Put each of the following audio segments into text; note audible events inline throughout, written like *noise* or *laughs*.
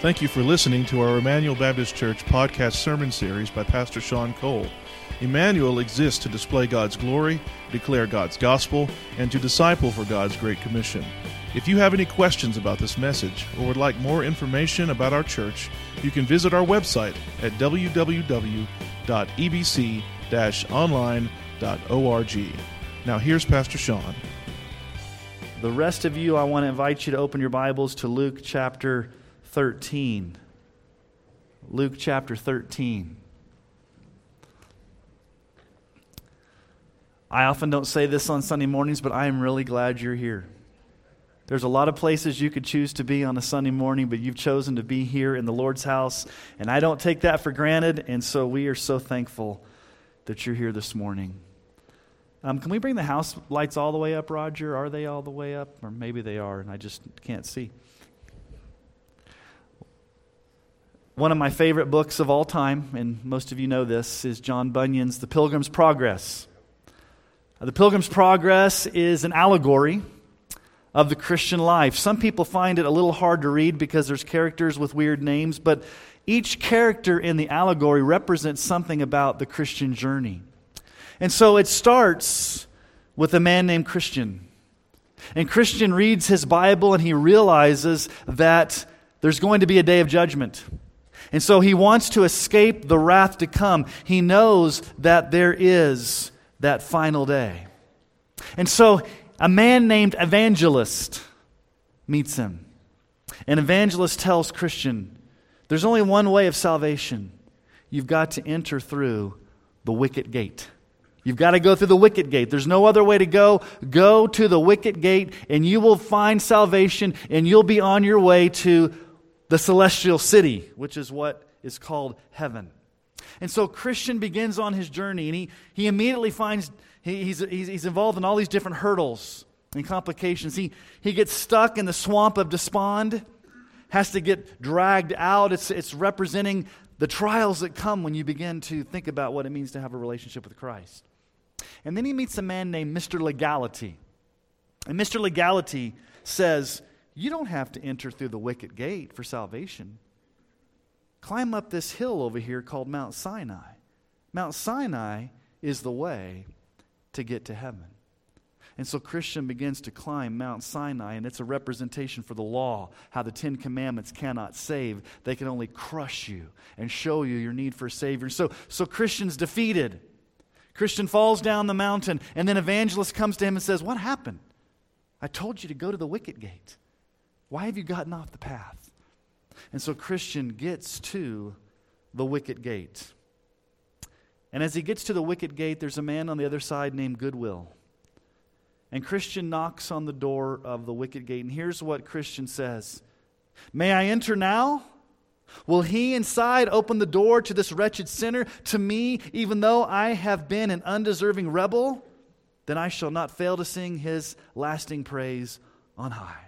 Thank you for listening to our Emmanuel Baptist Church podcast sermon series by Pastor Sean Cole. Emmanuel exists to display God's glory, declare God's gospel, and to disciple for God's Great Commission. If you have any questions about this message or would like more information about our church, you can visit our website at www.ebc-online.org. Now here's Pastor Sean. The rest of you, I want to invite you to open your Bibles to Luke chapter 13. Luke chapter 13. I often don't say this on Sunday mornings, but I am really glad you're here. There's a lot of places you could choose to be on a Sunday morning, but you've chosen to be here in the Lord's house, and I don't take that for granted, and so we are so thankful that you're here this morning. Um, can we bring the house lights all the way up, Roger? Are they all the way up? Or maybe they are, and I just can't see. One of my favorite books of all time, and most of you know this, is John Bunyan's The Pilgrim's Progress. Uh, the Pilgrim's Progress is an allegory of the Christian life. Some people find it a little hard to read because there's characters with weird names, but each character in the allegory represents something about the Christian journey. And so it starts with a man named Christian. And Christian reads his Bible and he realizes that there's going to be a day of judgment. And so he wants to escape the wrath to come. He knows that there is that final day. And so a man named Evangelist meets him. And Evangelist tells Christian, there's only one way of salvation. You've got to enter through the wicket gate. You've got to go through the wicket gate. There's no other way to go. Go to the wicket gate, and you will find salvation, and you'll be on your way to the celestial city, which is what is called heaven. And so Christian begins on his journey, and he, he immediately finds he, he's, he's, involved in all these different hurdles and complications. He, he gets stuck in the swamp of despond, has to get dragged out. It's, it's representing the trials that come when you begin to think about what it means to have a relationship with Christ. And then he meets a man named Mr. Legality. And Mr. Legality says, you don't have to enter through the wicket gate for salvation. Climb up this hill over here called Mount Sinai. Mount Sinai is the way to get to heaven. And so Christian begins to climb Mount Sinai, and it's a representation for the law, how the Ten Commandments cannot save. They can only crush you and show you your need for a Savior. So, so Christian's defeated. Christian falls down the mountain, and then evangelist comes to him and says, What happened? I told you to go to the wicket gate. Why have you gotten off the path? And so Christian gets to the wicket gate. And as he gets to the wicket gate, there's a man on the other side named Goodwill. And Christian knocks on the door of the wicket gate. And here's what Christian says May I enter now? Will he inside open the door to this wretched sinner, to me, even though I have been an undeserving rebel? Then I shall not fail to sing his lasting praise on high.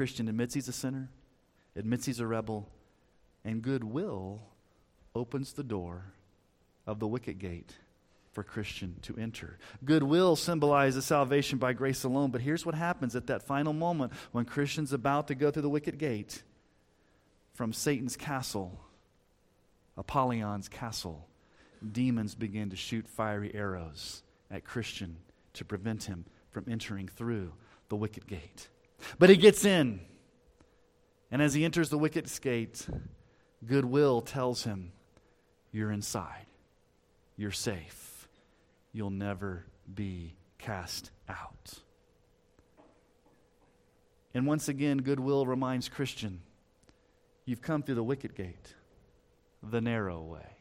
Christian admits he's a sinner, admits he's a rebel, and goodwill opens the door of the wicket gate for Christian to enter. Goodwill symbolizes salvation by grace alone, but here's what happens at that final moment when Christian's about to go through the wicket gate from Satan's castle, Apollyon's castle. Demons begin to shoot fiery arrows at Christian to prevent him from entering through the wicket gate. But he gets in. And as he enters the wicket gate, goodwill tells him, You're inside. You're safe. You'll never be cast out. And once again, goodwill reminds Christian, You've come through the wicket gate, the narrow way,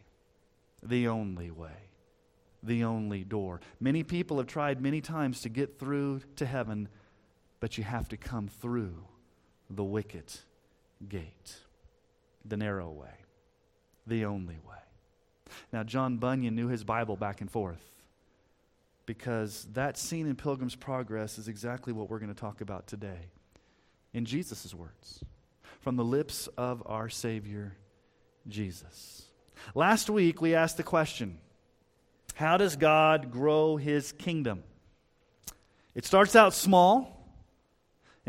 the only way, the only door. Many people have tried many times to get through to heaven but you have to come through the wicket gate, the narrow way, the only way. Now, John Bunyan knew his Bible back and forth because that scene in Pilgrim's Progress is exactly what we're going to talk about today in Jesus' words from the lips of our Savior, Jesus. Last week, we asked the question How does God grow his kingdom? It starts out small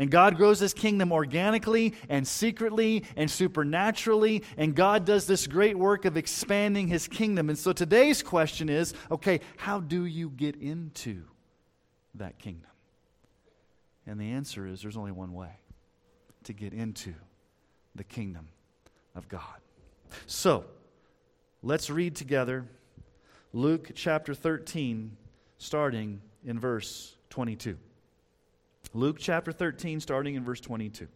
And God grows his kingdom organically and secretly and supernaturally. And God does this great work of expanding his kingdom. And so today's question is okay, how do you get into that kingdom? And the answer is there's only one way to get into the kingdom of God. So, let's read together Luke chapter 13, starting in verse 22. Luke chapter 13, starting in verse 22.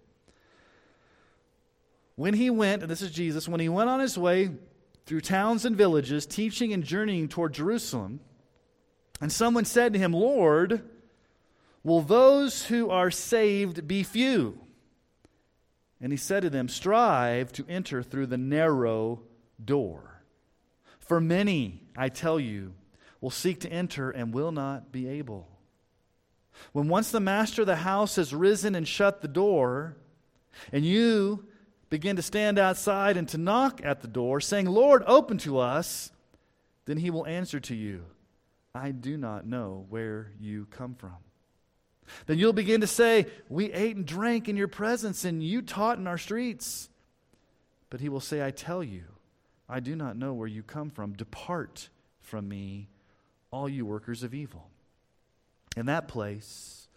When he went, and this is Jesus, when he went on his way through towns and villages, teaching and journeying toward Jerusalem, and someone said to him, Lord, will those who are saved be few? And he said to them, Strive to enter through the narrow door. For many, I tell you, will seek to enter and will not be able. When once the master of the house has risen and shut the door, and you begin to stand outside and to knock at the door, saying, Lord, open to us, then he will answer to you, I do not know where you come from. Then you'll begin to say, We ate and drank in your presence, and you taught in our streets. But he will say, I tell you, I do not know where you come from. Depart from me, all you workers of evil. In that place,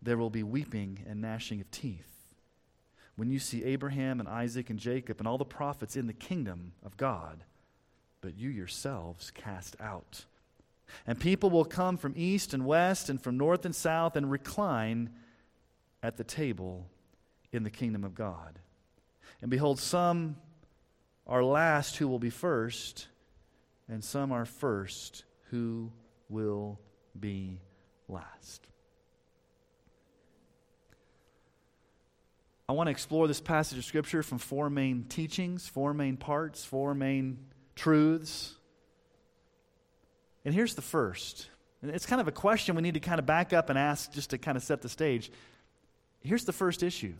there will be weeping and gnashing of teeth when you see Abraham and Isaac and Jacob and all the prophets in the kingdom of God, but you yourselves cast out. And people will come from east and west and from north and south and recline at the table in the kingdom of God. And behold, some are last who will be first, and some are first who will be last. I want to explore this passage of Scripture from four main teachings, four main parts, four main truths. And here's the first. And it's kind of a question we need to kind of back up and ask just to kind of set the stage. Here's the first issue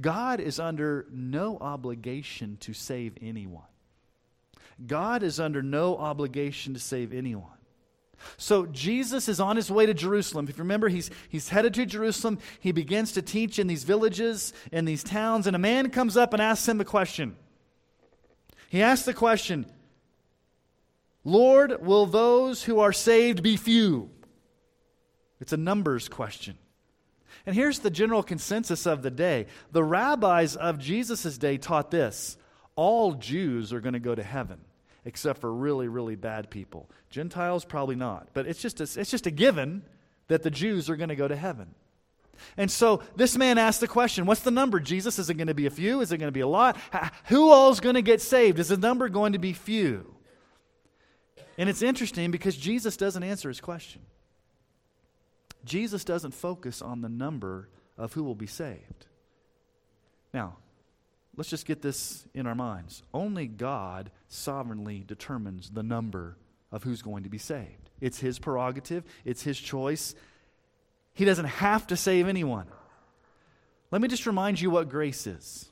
God is under no obligation to save anyone. God is under no obligation to save anyone. So Jesus is on his way to Jerusalem. If you remember, he's, he's headed to Jerusalem. He begins to teach in these villages, in these towns, and a man comes up and asks him a question. He asks the question Lord, will those who are saved be few? It's a numbers question. And here's the general consensus of the day the rabbis of Jesus' day taught this all Jews are going to go to heaven except for really, really bad people. Gentiles, probably not. But it's just a, it's just a given that the Jews are going to go to heaven. And so this man asked the question What's the number, Jesus? Is it going to be a few? Is it going to be a lot? Who all's going to get saved? Is the number going to be few? And it's interesting because Jesus doesn't answer his question. Jesus doesn't focus on the number of who will be saved. Now, let's just get this in our minds. Only God sovereignly determines the number of who's going to be saved. It's his prerogative, it's his choice. He doesn't have to save anyone. Let me just remind you what grace is.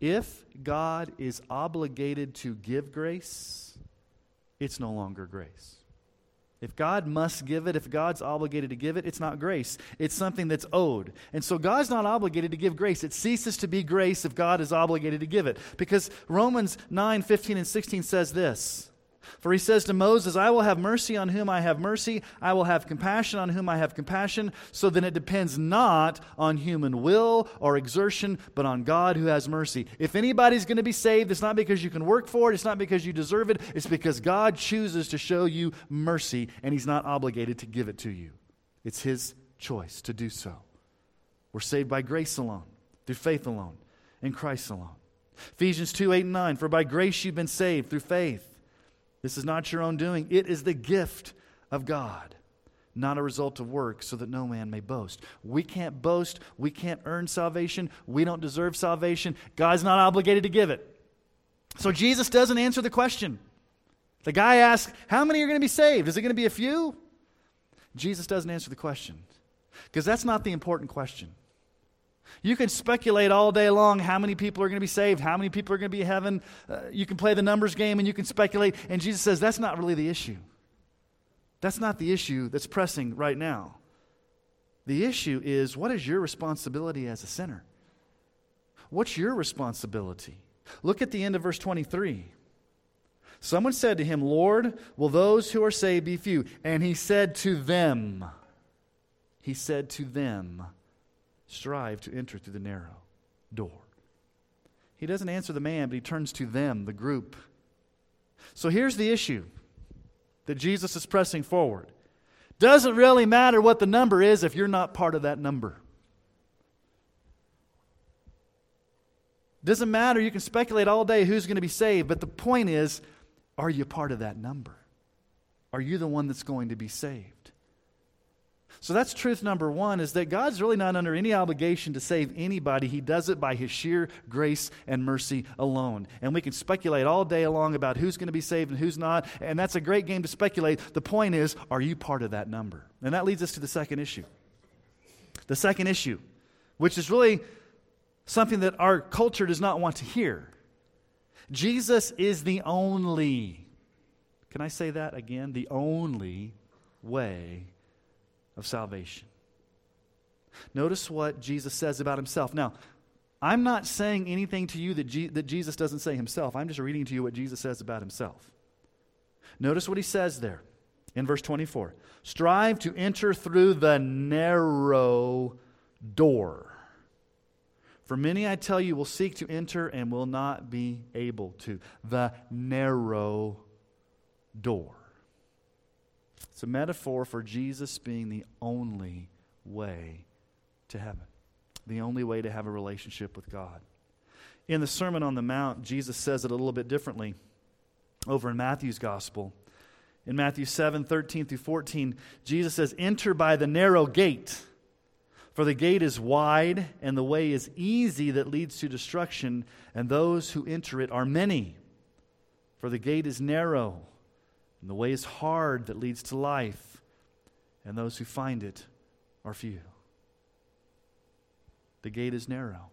If God is obligated to give grace, it's no longer grace. If God must give it, if God's obligated to give it, it's not grace. It's something that's owed. And so God's not obligated to give grace. It ceases to be grace if God is obligated to give it. Because Romans 9, 15, and 16 says this for he says to Moses, I will have mercy on whom I have mercy, I will have compassion on whom I have compassion, so then it depends not on human will or exertion, but on God who has mercy. If anybody's going to be saved, it's not because you can work for it, it's not because you deserve it, it's because God chooses to show you mercy, and he's not obligated to give it to you. It's his choice to do so. We're saved by grace alone, through faith alone, in Christ alone. Ephesians 2 8 and 9, for by grace you've been saved through faith. This is not your own doing, it is the gift of God, not a result of work, so that no man may boast. We can't boast. We can't earn salvation. We don't deserve salvation. God's not obligated to give it. So Jesus doesn't answer the question. The guy asks, How many are going to be saved? Is it going to be a few? Jesus doesn't answer the question because that's not the important question. You can speculate all day long how many people are going to be saved, how many people are going to be in heaven. Uh, you can play the numbers game and you can speculate. And Jesus says that's not really the issue. That's not the issue that's pressing right now. The issue is what is your responsibility as a sinner? What's your responsibility? Look at the end of verse 23. Someone said to him, Lord, will those who are saved be few? And he said to them, He said to them, strive to enter through the narrow door. He doesn't answer the man, but he turns to them, the group. So here's the issue that Jesus is pressing forward. Doesn't really matter what the number is if you're not part of that number. Doesn't matter. You can speculate all day who's going to be saved, but the point is are you part of that number? Are you the one that's going to be saved? So that's truth number one is that God's really not under any obligation to save anybody. He does it by his sheer grace and mercy alone. And we can speculate all day long about who's going to be saved and who's not. And that's a great game to speculate. The point is, are you part of that number? And that leads us to the second issue. The second issue, which is really something that our culture does not want to hear. Jesus is the only, can I say that again? The only way of salvation. Notice what Jesus says about himself. Now, I'm not saying anything to you that, G- that Jesus doesn't say himself. I'm just reading to you what Jesus says about himself. Notice what he says there in verse 24 Strive to enter through the narrow door. For many, I tell you, will seek to enter and will not be able to. The narrow door. It's a metaphor for Jesus being the only way to heaven, the only way to have a relationship with God. In the Sermon on the Mount, Jesus says it a little bit differently over in Matthew's Gospel. In Matthew 7 13 through 14, Jesus says, Enter by the narrow gate, for the gate is wide and the way is easy that leads to destruction, and those who enter it are many. For the gate is narrow and the way is hard that leads to life, and those who find it are few. The gate is narrow,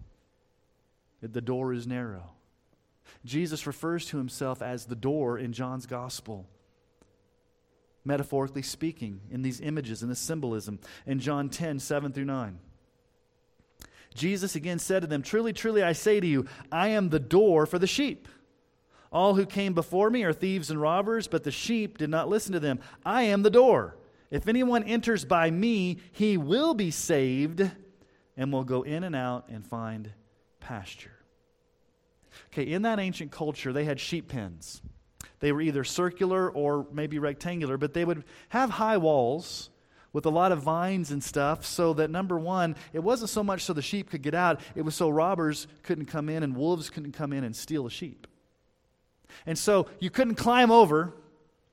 the door is narrow. Jesus refers to himself as the door in John's gospel. Metaphorically speaking, in these images, in this symbolism, in John 10, 7 through 9. Jesus again said to them, Truly, truly, I say to you, I am the door for the sheep. All who came before me are thieves and robbers, but the sheep did not listen to them. I am the door. If anyone enters by me, he will be saved and will go in and out and find pasture. Okay, in that ancient culture, they had sheep pens. They were either circular or maybe rectangular, but they would have high walls with a lot of vines and stuff so that number one, it wasn't so much so the sheep could get out, it was so robbers couldn't come in and wolves couldn't come in and steal the sheep. And so you couldn't climb over.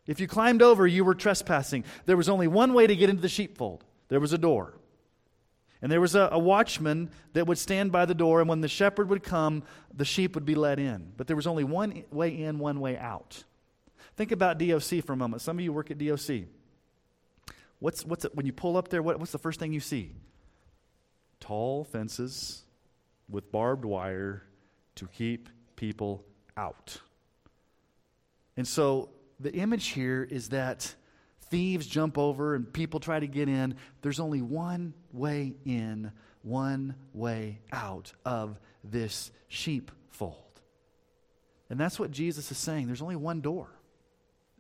If you climbed over, you were trespassing. There was only one way to get into the sheepfold there was a door. And there was a, a, watchman that would stand by the door, and when the shepherd would come, the sheep would be let in. But there was only one way in, one way out. Think about DOC for a moment. Some of you work at DOC. What's, what's it, when you pull up there, what, what's the first thing you see? Tall fences with barbed wire to keep people out. And so the image here is that thieves jump over and people try to get in. There's only one way in, one way out of this sheepfold. And that's what Jesus is saying. There's only one door.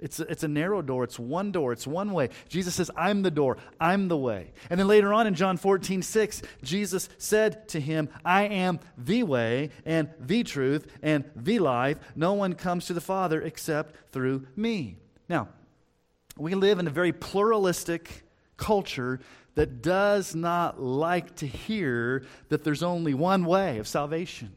It's a, it's a narrow door. It's one door. It's one way. Jesus says, I'm the door. I'm the way. And then later on in John 14, 6, Jesus said to him, I am the way and the truth and the life. No one comes to the Father except through me. Now, we live in a very pluralistic culture that does not like to hear that there's only one way of salvation.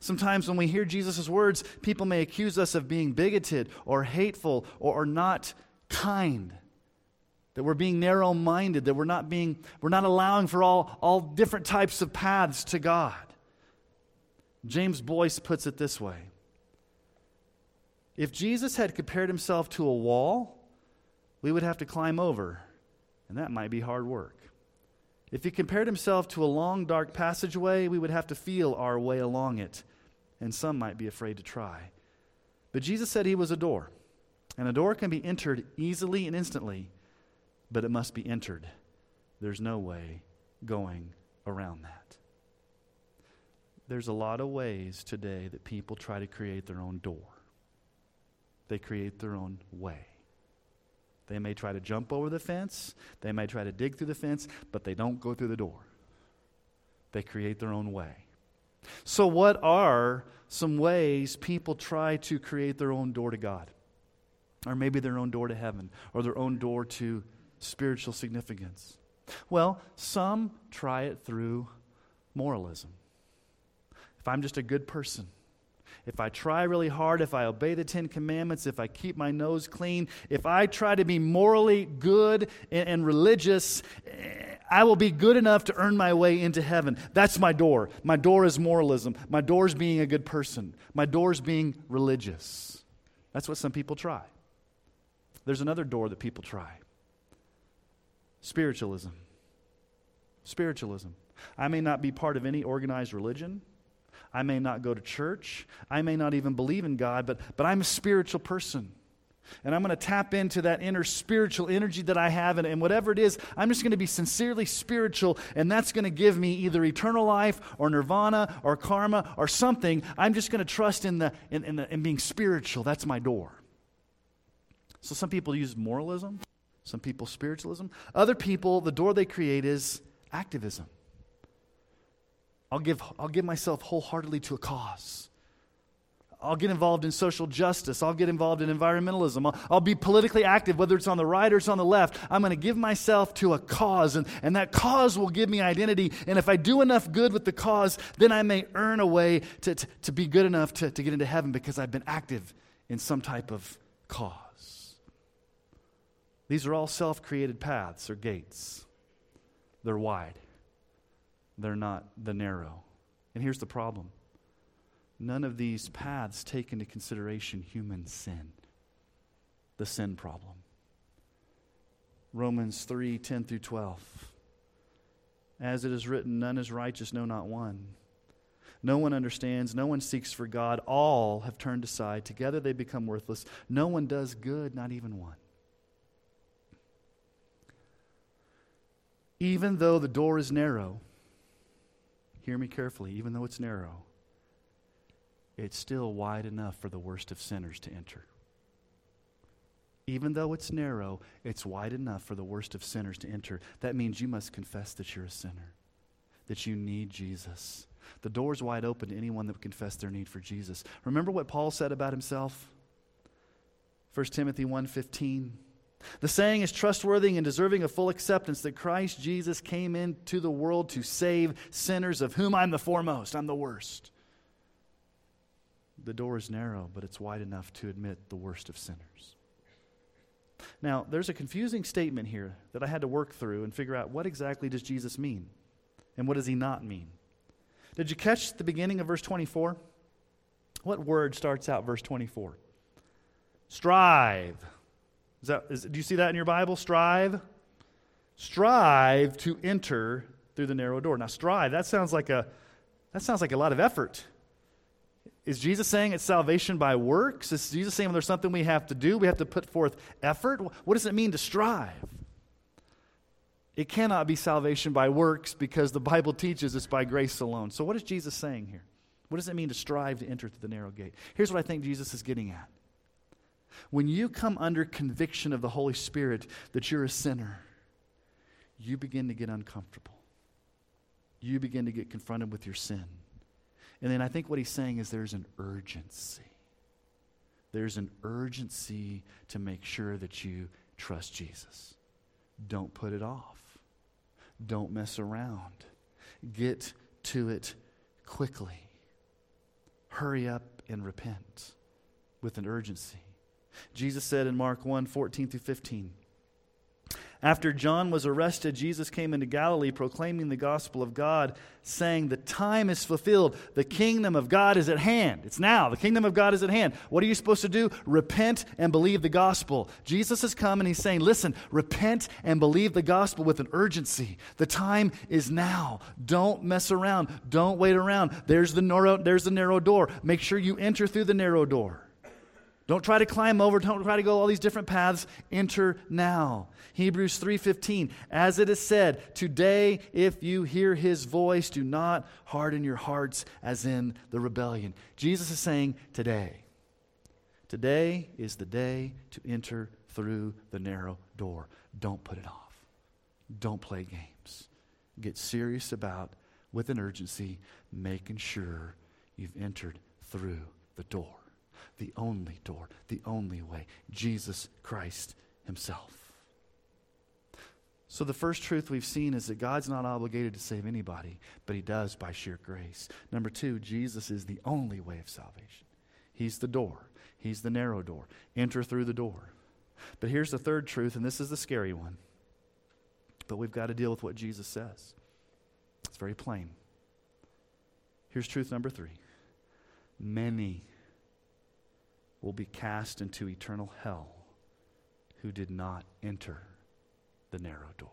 Sometimes when we hear Jesus' words, people may accuse us of being bigoted or hateful or, or not kind. That we're being narrow minded, that we're not, being, we're not allowing for all, all different types of paths to God. James Boice puts it this way If Jesus had compared himself to a wall, we would have to climb over, and that might be hard work. If he compared himself to a long, dark passageway, we would have to feel our way along it, and some might be afraid to try. But Jesus said he was a door, and a door can be entered easily and instantly, but it must be entered. There's no way going around that. There's a lot of ways today that people try to create their own door. They create their own way. They may try to jump over the fence, they may try to dig through the fence, but they don't go through the door. They create their own way. So, what are some ways people try to create their own door to God? Or maybe their own door to heaven, or their own door to spiritual significance? Well, some try it through moralism. If I'm just a good person, if I try really hard, if I obey the Ten Commandments, if I keep my nose clean, if I try to be morally good and, and, religious, eh, I will be good enough to earn my way into heaven. That's my door. My door is moralism. My door is being a good person. My door is being religious. That's what some people try. There's another door that people try spiritualism. Spiritualism. I may not be part of any organized religion. I may not go to church. I may not even believe in God, but, but I'm a spiritual person. And I'm going to tap into that inner spiritual energy that I have. And, and whatever it is, I'm just going to be sincerely spiritual. And that's going to give me either eternal life or nirvana or karma or something. I'm just going to trust in, the, in, in, the, in being spiritual. That's my door. So some people use moralism, some people spiritualism. Other people, the door they create is activism. I'll give, I'll give myself wholeheartedly to a cause. I'll get involved in social justice. I'll get involved in environmentalism. I'll, I'll, be politically active, whether it's on the right or it's on the left. I'm going to give myself to a cause, and, and that cause will give me identity. And if I do enough good with the cause, then I may earn a way to, to, to be good enough to, to get into heaven because I've been active in some type of cause. These are all self created paths or gates, they're wide they're not the narrow. And here's the problem none of these paths take into consideration human sin, the sin problem. Romans 3 10 through 12. As it is written, none is righteous, no, not one. No one understands. No one seeks for God. All have turned aside. Together they become worthless. No one does good, not even one. Even though the door is narrow, hear me carefully, even though it's narrow, it's still wide enough for the worst of sinners to enter. Even though it's narrow, it's wide enough for the worst of sinners to enter. That means you must confess that you're a sinner, that you need Jesus. The door's wide open to anyone that would confess their need for Jesus. Remember what Paul said about himself? 1 Timothy 1:15 the saying is trustworthy and deserving of full acceptance that Christ Jesus came into the world to save sinners, of whom I'm the foremost. I'm the worst. The door is narrow, but it's wide enough to admit the worst of sinners. Now, there's a confusing statement here that I had to work through and figure out what exactly does Jesus mean and what does he not mean. Did you catch the beginning of verse 24? What word starts out verse 24? Strive. Is that, is, do you see that in your Bible? Strive. Strive to enter through the narrow door. Now, strive, that sounds like a, that sounds like a lot of effort. Is Jesus saying it's salvation by works? Is Jesus saying there's something we have to do? We have to put forth effort? What does it mean to strive? It cannot be salvation by works because the Bible teaches it's by grace alone. So, what is Jesus saying here? What does it mean to strive to enter through the narrow gate? Here's what I think Jesus is getting at when you come under conviction of the Holy Spirit that you're a sinner, you begin to get uncomfortable. You begin to get confronted with your sin. And then I think what he's saying is there's an urgency. There's an urgency to make sure that you trust Jesus. Don't put it off. Don't mess around. Get to it quickly. Hurry up and repent with an urgency. Jesus said in Mark 1 14 through 15. After John was arrested, Jesus came into Galilee proclaiming the gospel of God, saying, The time is fulfilled. The kingdom of God is at hand. It's now. The kingdom of God is at hand. What are you supposed to do? Repent and believe the gospel. Jesus has come and he's saying, Listen, repent and believe the gospel with an urgency. The time is now. Don't mess around. Don't wait around. There's the narrow, there's the narrow door. Make sure you enter through the narrow door. Don't try to climb over, don't try to go all these different paths. Enter now. Hebrews 3:15 As it is said, today if you hear his voice, do not harden your hearts as in the rebellion. Jesus is saying today. Today is the day to enter through the narrow door. Don't put it off. Don't play games. Get serious about with an urgency making sure you've entered through the door the only door, the only way Jesus Christ Himself. So, the first truth we've seen is that God's not obligated to save anybody, but He does by sheer grace. Number two, Jesus is the only way of salvation. He's the door, He's the narrow door. Enter through the door. But here's the third truth, and this is the scary one. But we've got to deal with what Jesus says. It's very plain. Here's truth number three many will be cast into eternal hell who did not enter the narrow door.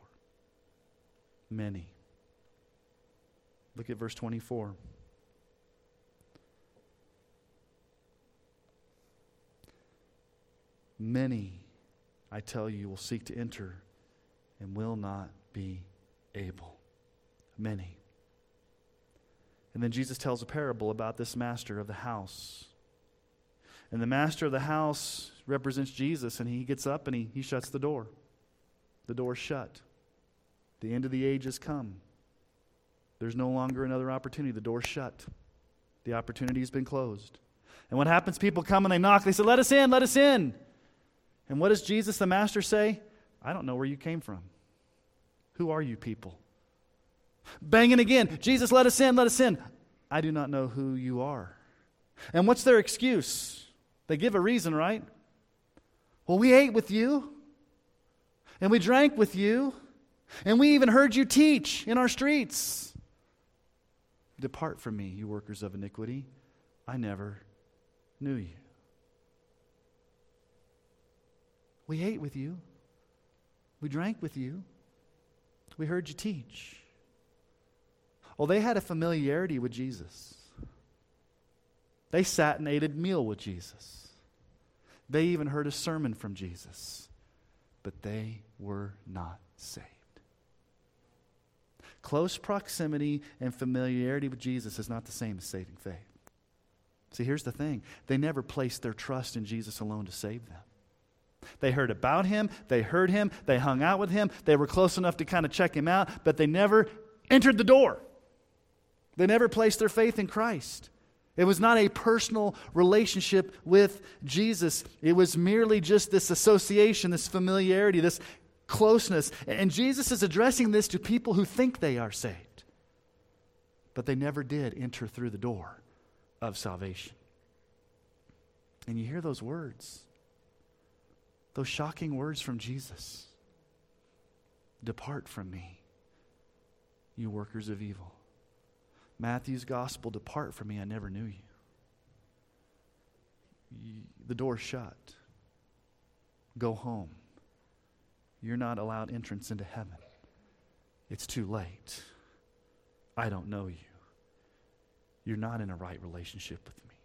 Many. Look at verse 24. Many, I tell you, will seek to enter and will not be able. Many. And then Jesus tells a parable about this master of the house and the master of the house represents Jesus, and he gets up and he, he shuts the door. The door's shut. The end of the age has come. There's no longer another opportunity. The door's shut. The opportunity has been closed. And what happens? People come and they knock. They say, Let us in, let us in. And what does Jesus, the master, say? I don't know where you came from. Who are you people? Banging again. Jesus, let us in, let us in. I do not know who you are. And what's their excuse? They give a reason, right? Well, we ate with you, and we drank with you, and we even heard you teach in our streets. Depart from me, you workers of iniquity. I never knew you. We ate with you. We drank with you. We heard you teach. Well, they had a familiarity with Jesus. They sat and ate a meal with Jesus. They even heard a sermon from Jesus. But they were not saved. Close proximity and familiarity with Jesus is not the same as saving faith. See, here's the thing they never placed their trust in Jesus alone to save them. They heard about him, they heard him, they hung out with him, they were close enough to kind of check him out, but they never entered the door. They never placed their faith in Christ. It was not a personal relationship with Jesus. It was merely just this association, this familiarity, this closeness. And Jesus is addressing this to people who think they are saved, but they never did enter through the door of salvation. And you hear those words, those shocking words from Jesus Depart from me, you workers of evil. Matthew's gospel, depart from me, I never knew you. The door's shut. Go home. You're not allowed entrance into heaven. It's too late. I don't know you. You're not in a right relationship with me.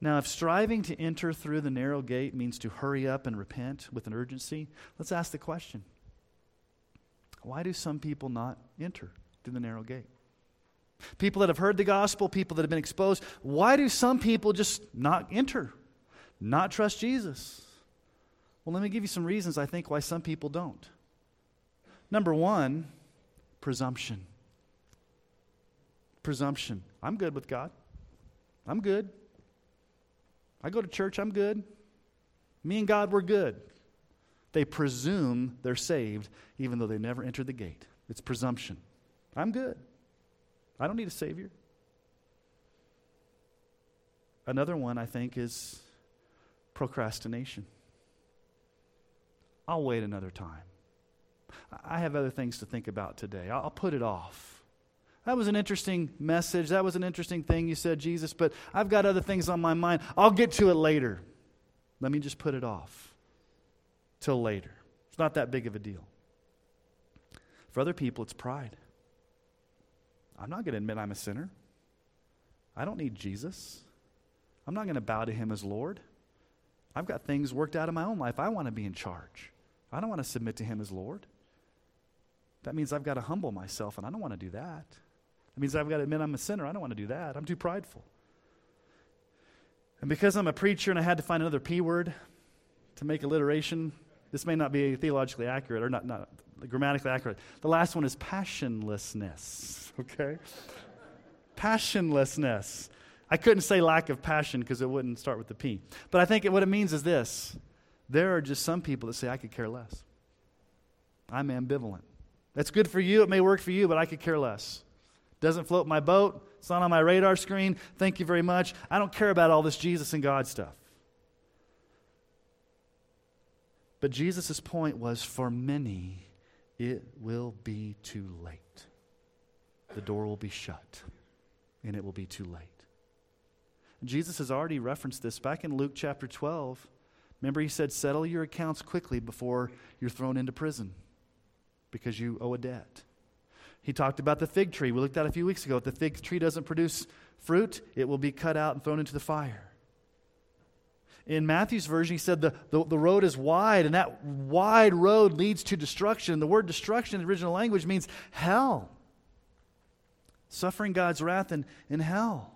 Now, if striving to enter through the narrow gate means to hurry up and repent with an urgency, let's ask the question why do some people not enter? Through the narrow gate. People that have heard the gospel, people that have been exposed, why do some people just not enter, not trust Jesus? Well, let me give you some reasons I think why some people don't. Number one, presumption. Presumption. I'm good with God. I'm good. I go to church, I'm good. Me and God, we're good. They presume they're saved even though they never entered the gate. It's presumption. I'm good. I don't need a Savior. Another one, I think, is procrastination. I'll wait another time. I have other things to think about today. I'll put it off. That was an interesting message. That was an interesting thing you said, Jesus, but I've got other things on my mind. I'll get to it later. Let me just put it off till later. It's not that big of a deal. For other people, it's pride. I'm not going to admit I'm a sinner. I don't need Jesus. I'm not going to bow to him as Lord. I've got things worked out in my own life. I want to be in charge. I don't want to submit to him as Lord. That means I've got to humble myself, and I don't want to do that. That means I've got to admit I'm a sinner. I don't want to do that. I'm too prideful. And because I'm a preacher and I had to find another P word to make alliteration, this may not be theologically accurate or not, not grammatically accurate. The last one is passionlessness, *laughs* okay? passionlessness. I couldn't say lack of passion because it wouldn't start with the P. But I think it, what it means is this there are just some people that say, I could care less. I'm ambivalent. That's good for you. It may work for you, but I could care less. Doesn't float my boat. It's not on my radar screen. Thank you very much. I don't care about all this Jesus and God stuff. But Jesus' point was for many, it will be too late. The door will be shut, and it will be too late. Jesus has already referenced this back in Luke chapter 12. Remember, he said, Settle your accounts quickly before you're thrown into prison because you owe a debt. He talked about the fig tree. We looked at a few weeks ago. If the fig tree doesn't produce fruit, it will be cut out and thrown into the fire. In Matthew's version, he said the, the, the, road is wide, and that wide road leads to destruction. The word destruction in the original language means hell. Suffering God's wrath in, in hell.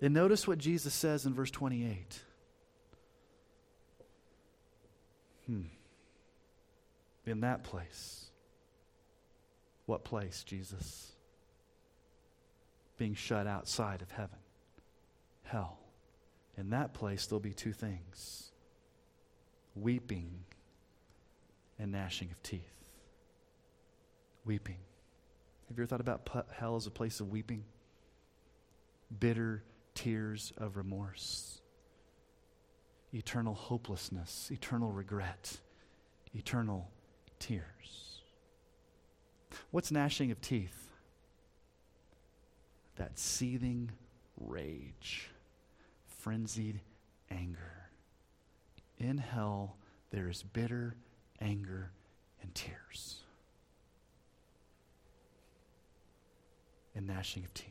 And notice what Jesus says in verse 28. Hmm. In that place. What place, Jesus? Being shut outside of heaven. Hell. In that place, there'll be two things weeping and gnashing of teeth. Weeping. Have you ever thought about hell as a place of weeping? Bitter tears of remorse, eternal hopelessness, eternal regret, eternal tears. What's gnashing of teeth? That seething rage, frenzied anger. In hell, there is bitter anger and tears. And gnashing of teeth.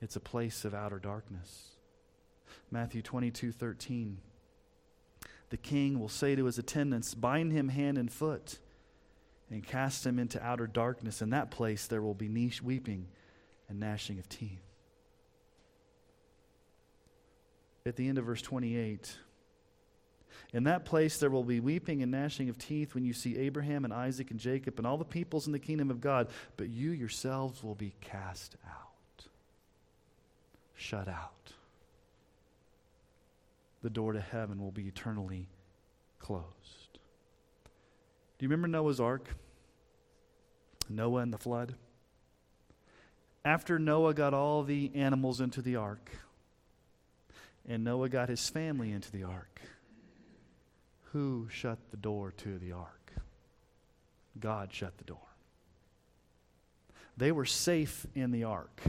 It's a place of outer darkness. Matthew 22 13. The king will say to his attendants, Bind him hand and foot and cast him into outer darkness. In that place there will be weeping and gnashing of teeth. At the end of verse 28, in that place there will be weeping and gnashing of teeth when you see Abraham and Isaac and Jacob and all the peoples in the kingdom of God, but you yourselves will be cast out shut out. The door to heaven will be eternally closed. Do you remember Noah's ark? Noah and the flood? After Noah got all the animals into the ark, and Noah got his family into the ark, who shut the door to the ark? God shut the door. They were safe in the ark.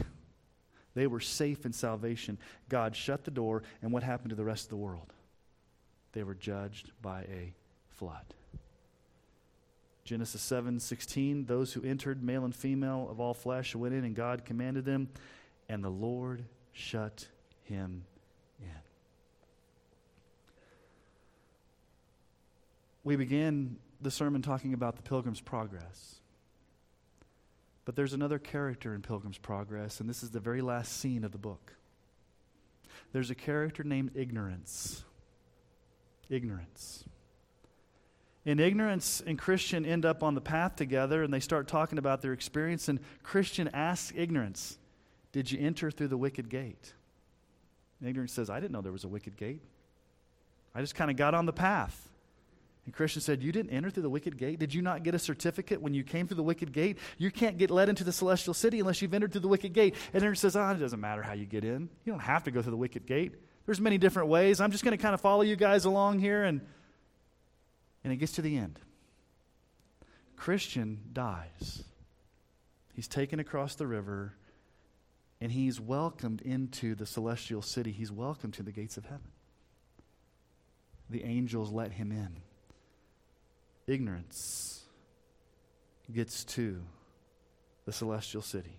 They were safe in salvation. God shut the door, and what happened to the rest of the world? They were judged by a flood. Genesis 7:16 those who entered, male and female of all flesh, went in, and God commanded them, and the Lord shut him in. We began the sermon talking about the pilgrim's progress. But there's another character in Pilgrim's Progress, and this is the very last scene of the book. There's a character named Ignorance. Ignorance. In ignorance and Christian end up on the path together and they start talking about their experience. And Christian asks ignorance, Did you enter through the wicket gate? And ignorance says, I didn't know there was a wicket gate. I just kind of got on the path. And Christian said, You didn't enter through the wicket gate? Did you not get a certificate when you came through the wicket gate? You can't get led into the celestial city unless you've entered through the wicket gate. And Aaron says, Oh, it doesn't matter how you get in. You don't have to go through the wicket gate. There's many different ways. I'm just going to kind of follow you guys along here. And, and it gets to the end. Christian dies. He's taken across the river and he's welcomed into the celestial city. He's welcomed to the gates of heaven. The angels let him in ignorance gets to the celestial city.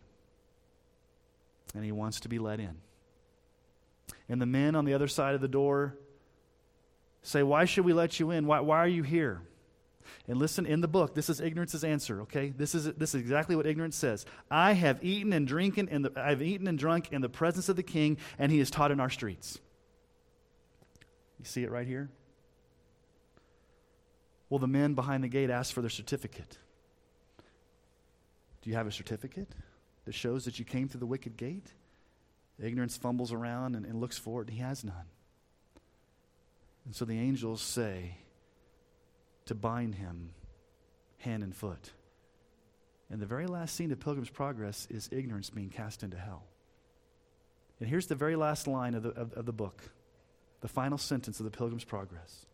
And he wants to be let in. And the men on the other side of the door say, Why should we let you in? Why, why are you here? And listen, in the book, this is ignorance's answer, okay? This is, this is exactly what ignorance says. I have eaten and drinking in the, I've eaten and drunk in the presence of the king, and he is taught in our streets. You see it right here? Well, the men behind the gate ask for their certificate. Do you have a certificate that shows that you came through the wicket gate? Ignorance fumbles around and, and looks for it, and he has none. And so the angels say to bind him hand and foot. And the very last scene of Pilgrim's Progress is ignorance being cast into hell. And here's the very last line of the, of, of the book, the final sentence of the Pilgrim's Progress.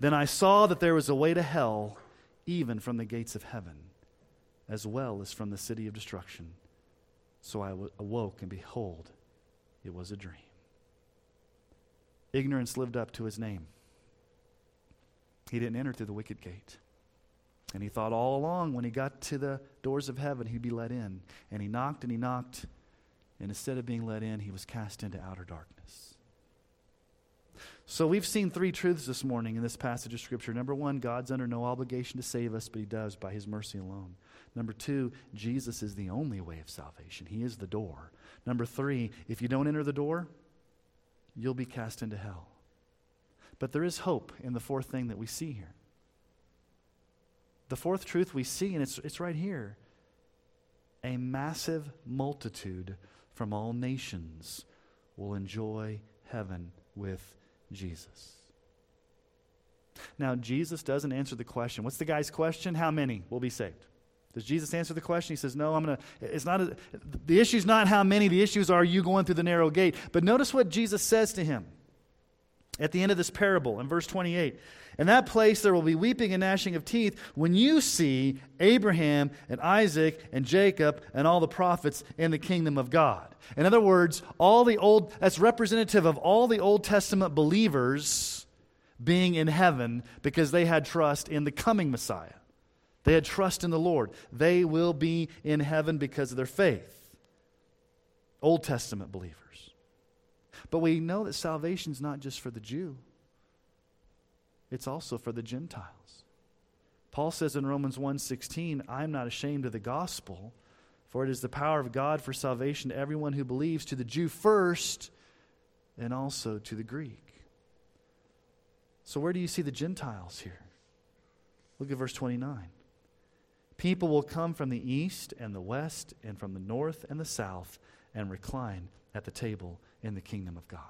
Then I saw that there was a way to hell, even from the gates of heaven, as well as from the city of destruction. So I awoke, and behold, it was a dream. Ignorance lived up to his name. He didn't enter through the wicket gate. And he thought all along when he got to the doors of heaven, he'd be let in. And he knocked and he knocked. And instead of being let in, he was cast into outer darkness. So we've seen three truths this morning in this passage of Scripture. Number one, God's under no obligation to save us, but he does by his mercy alone. Number two, Jesus is the only way of salvation. He is the door. Number three, if you don't enter the door, you'll be cast into hell. But there is hope in the fourth thing that we see here. The fourth truth we see, and it's, it's right here a massive multitude from all nations will enjoy heaven with Jesus. Now, Jesus doesn't answer the question. What's the guy's question? How many will be saved? Does Jesus answer the question? He says, No, I'm going to. It's not. A, the issue's not how many. The issues are you going through the narrow gate. But notice what Jesus says to him at the end of this parable in verse 28. In that place there will be weeping and gnashing of teeth when you see Abraham and Isaac and Jacob and all the prophets in the kingdom of God. In other words, all the old that's representative of all the Old Testament believers being in heaven because they had trust in the coming Messiah. They had trust in the Lord. They will be in heaven because of their faith. Old Testament believers. But we know that salvation is not just for the Jew, it's also for the Gentiles. Paul says in Romans 1:16, "I'm not ashamed of the gospel, for it is the power of God for salvation to everyone who believes, to the Jew first, and also to the Greek." So where do you see the Gentiles here? Look at verse 29. People will come from the east and the west and from the north and the south and recline at the table in the kingdom of God.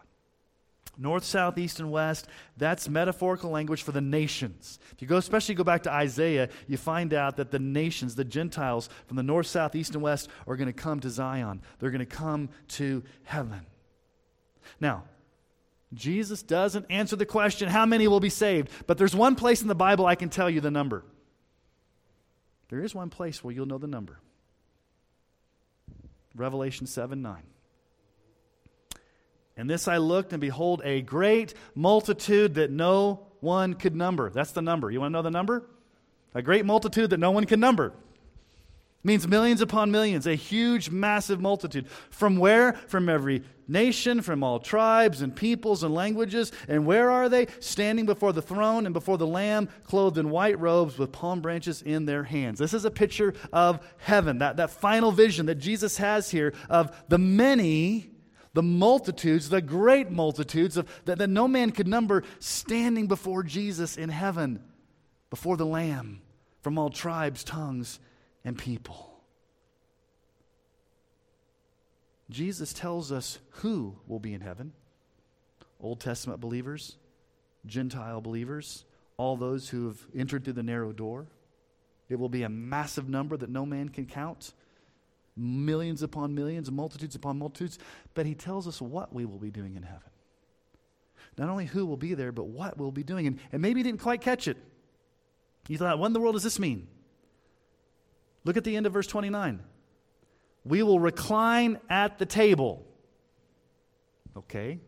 North, south, east, and west, that's metaphorical language for the nations. If you go, especially go back to Isaiah, you find out that the nations, the Gentiles from the north, south, east, and west, are going to come to Zion. They're going to come to heaven. Now, Jesus doesn't answer the question, how many will be saved? But there's one place in the Bible I can tell you the number. There is one place where you'll know the number Revelation 7 9. And this I looked, and behold, a great multitude that no one could number. That's the number. You want to know the number? A great multitude that no one can number. means millions upon millions, a huge, massive multitude. From where? From every nation, from all tribes and peoples and languages. And where are they? Standing before the throne and before the Lamb, clothed in white robes with palm branches in their hands. This is a picture of heaven, that, that final vision that Jesus has here of the many the multitudes, the great multitudes of, that, that no man could number, standing before Jesus in heaven, before the Lamb from all tribes, tongues, and people. Jesus tells us who will be in heaven Old Testament believers, Gentile believers, all those who have entered through the narrow door. It will be a massive number that no man can count millions upon millions, multitudes upon multitudes, but he tells us what we will be doing in heaven. Not only who will be there, but what we'll be doing. And, and maybe you didn't quite catch it. You thought, what in the world does this mean? Look at the end of verse 29. We will recline at the table. Okay.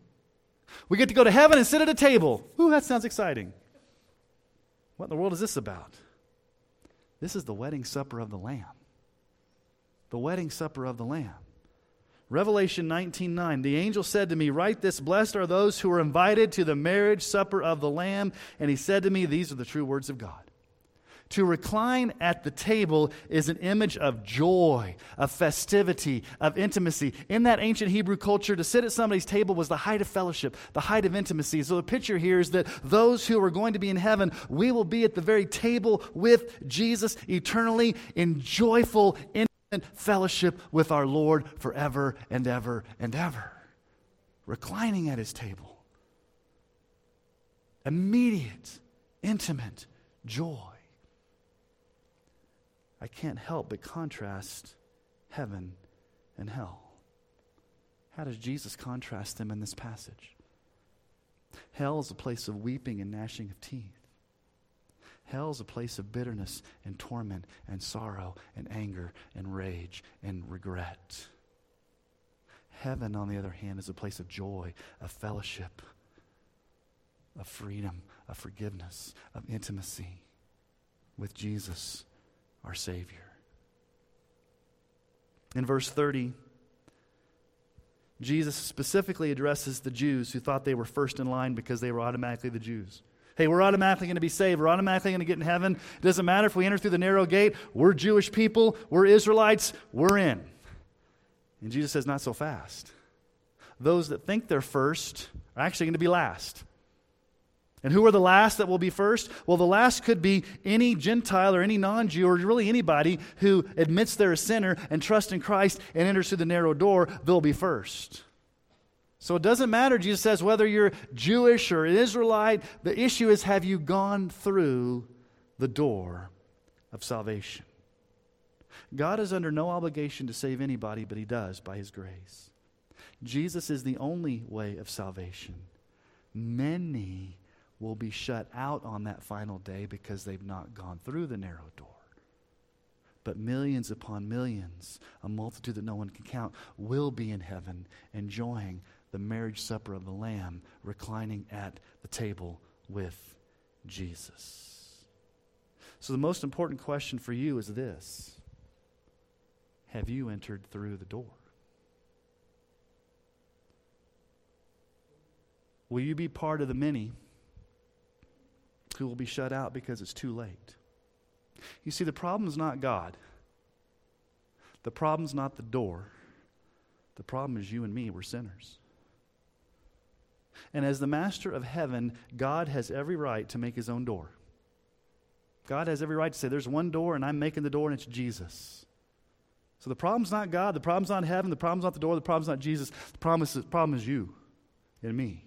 We get to go to heaven and sit at a table. Ooh, that sounds exciting. What in the world is this about? This is the wedding supper of the Lamb the wedding supper of the Lamb. Revelation 19:9 The angel said to me, "Write this, blessed are those who are invited to the marriage supper of the Lamb." And he said to me, these are the true words of God. To recline at the table is an image of joy, of festivity, of intimacy. In that ancient Hebrew culture, to sit at somebody's table was the height of fellowship, the height of intimacy. So the picture here is that those who are going to be in heaven, we will be at the very table with Jesus eternally in joyful, intimate fellowship with our Lord forever and ever and ever. Reclining at his table. Immediate, intimate joy. I can't help but contrast heaven and hell. How does Jesus contrast them in this passage? Hell is a place of weeping and gnashing of teeth. Hell is a place of bitterness and torment and sorrow and anger and rage and regret. Heaven, on the other hand, is a place of joy, of fellowship, of freedom, of forgiveness, of intimacy with Jesus our Savior. In verse 30, Jesus specifically addresses the Jews who thought they were first in line because they were automatically the Jews. Hey, we're automatically going to be saved. We're automatically going to get in heaven. It doesn't matter if we enter through the narrow gate. We're Jewish people. We're Israelites. We're in. And Jesus says, not so fast. Those that think they're first are actually going to be last. And who are the last that will be first? Well, the last could be any Gentile or any non Jew or really anybody who admits they're a sinner and trusts in Christ and enters through the narrow door, they'll be first. So it doesn't matter, Jesus says, whether you're Jewish or Israelite. The issue is have you gone through the door of salvation? God is under no obligation to save anybody, but He does by His grace. Jesus is the only way of salvation. Many will be shut out on that final day because they've not gone through the narrow door. But millions upon millions, a multitude that no one can count, will be in heaven enjoying the marriage supper of the Lamb, reclining at the table with Jesus. So, the most important question for you is this Have you entered through the door? Will you be part of the many? who will be shut out because it's too late. You see, the problem is not God. The problem is not the door. The problem is you and me. We're sinners. And as the master of heaven, God has every right to make his own door. God has every right to say, There's one door, and I'm making the door, and it's Jesus. So the problem's not God, the problem's not heaven, the problem's not the door, the problem's not Jesus. The problem is, the problem is you and me.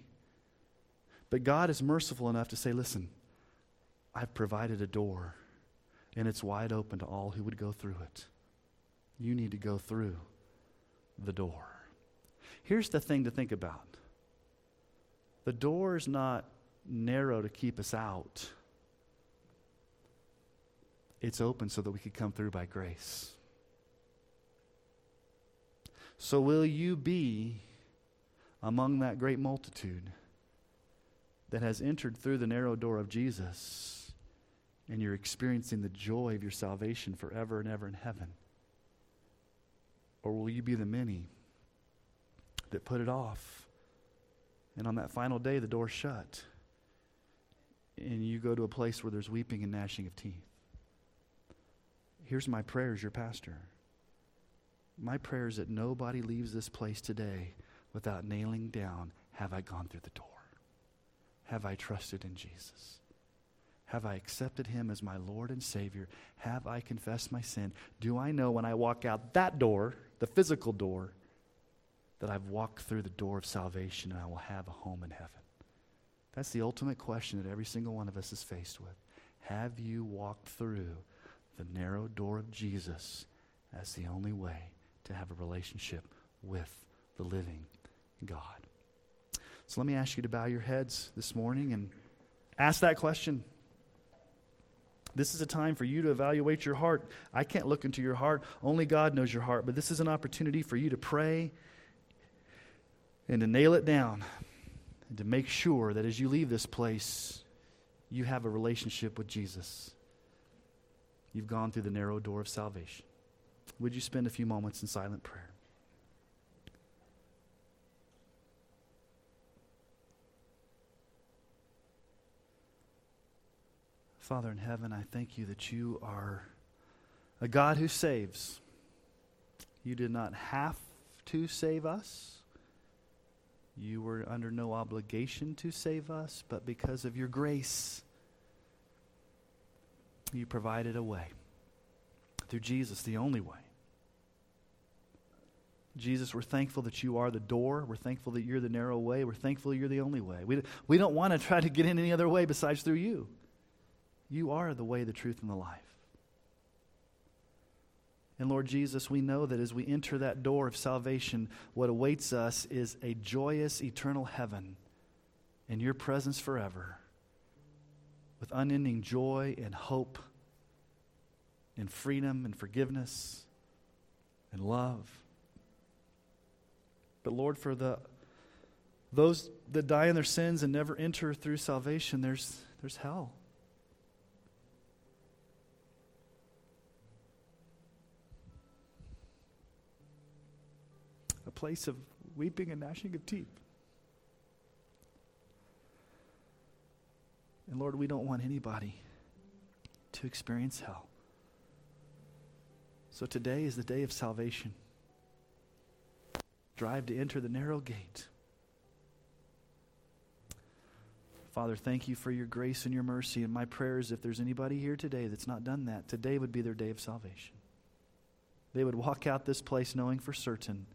But God is merciful enough to say, Listen, I've provided a door, and it's wide open to all who would go through it. You need to go through the door. Here's the thing to think about the door is not narrow to keep us out, it's open so that we could come through by grace. So, will you be among that great multitude that has entered through the narrow door of Jesus? and you're experiencing the joy of your salvation forever and ever in heaven? Or will you be the many that put it off? And on that final day, the door shut. And you go to a place where there's weeping and gnashing of teeth. Here's my prayer as your pastor. My prayer is that nobody leaves this place today without nailing down Have I gone through the door? Have I trusted in Jesus? Have I accepted him as my Lord and Savior? Have I confessed my sin? Do I know when I walk out that door, the physical door, that I've walked through the door of salvation and I will have a home in heaven? That's the ultimate question that every single one of us is faced with. Have you walked through the narrow door of Jesus as the only way to have a relationship with the living God? So let me ask you to bow your heads this morning and ask that question. This is a time for you to evaluate your heart. I can't look into your heart. Only God knows your heart. But this is an opportunity for you to pray and to nail it down and to make sure that as you leave this place, you have a relationship with Jesus. You've gone through the narrow door of salvation. Would you spend a few moments in silent prayer? Father in heaven, I thank you that you are a God who saves. You did not have to save us. You were under no obligation to save us, but because of your grace, you provided a way through Jesus, the only way. Jesus, we're thankful that you are the door. We're thankful that you're the narrow way. We're thankful you're the only way. We, we don't want to try to get in any other way besides through you. You are the way, the truth, and the life. And Lord Jesus, we know that as we enter that door of salvation, what awaits us is a joyous eternal heaven in your presence forever with unending joy and hope and freedom and forgiveness and love. But Lord, for the those that die in their sins and never enter through salvation, there's, there's hell. A place of weeping and gnashing of teeth. And Lord, we don't want anybody to experience hell. So today is the day of salvation. Drive to enter the narrow gate. Father, thank you for your grace and your mercy. And my prayer is if there's anybody here today that's not done that, today would be their day of salvation. They would walk out this place knowing for certain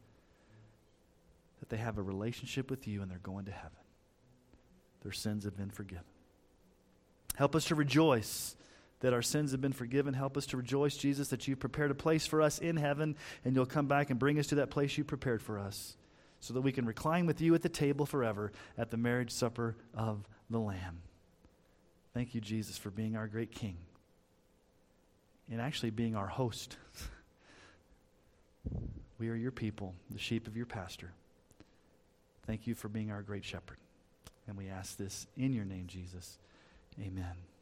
that they have a relationship with you and they're going to heaven. Their sins have been forgiven. Help us to rejoice that our sins have been forgiven. Help us to rejoice, Jesus, that you've prepared a place for us in heaven, and you'll come back and bring us to that place you prepared for us so that we can recline with you at the table forever at the marriage supper of the Lamb. Thank you, Jesus, for being our great King and actually being our host. *laughs* we are your people, the sheep of your pasture. Thank you for being our great shepherd. And we ask this in your name, Jesus. Amen.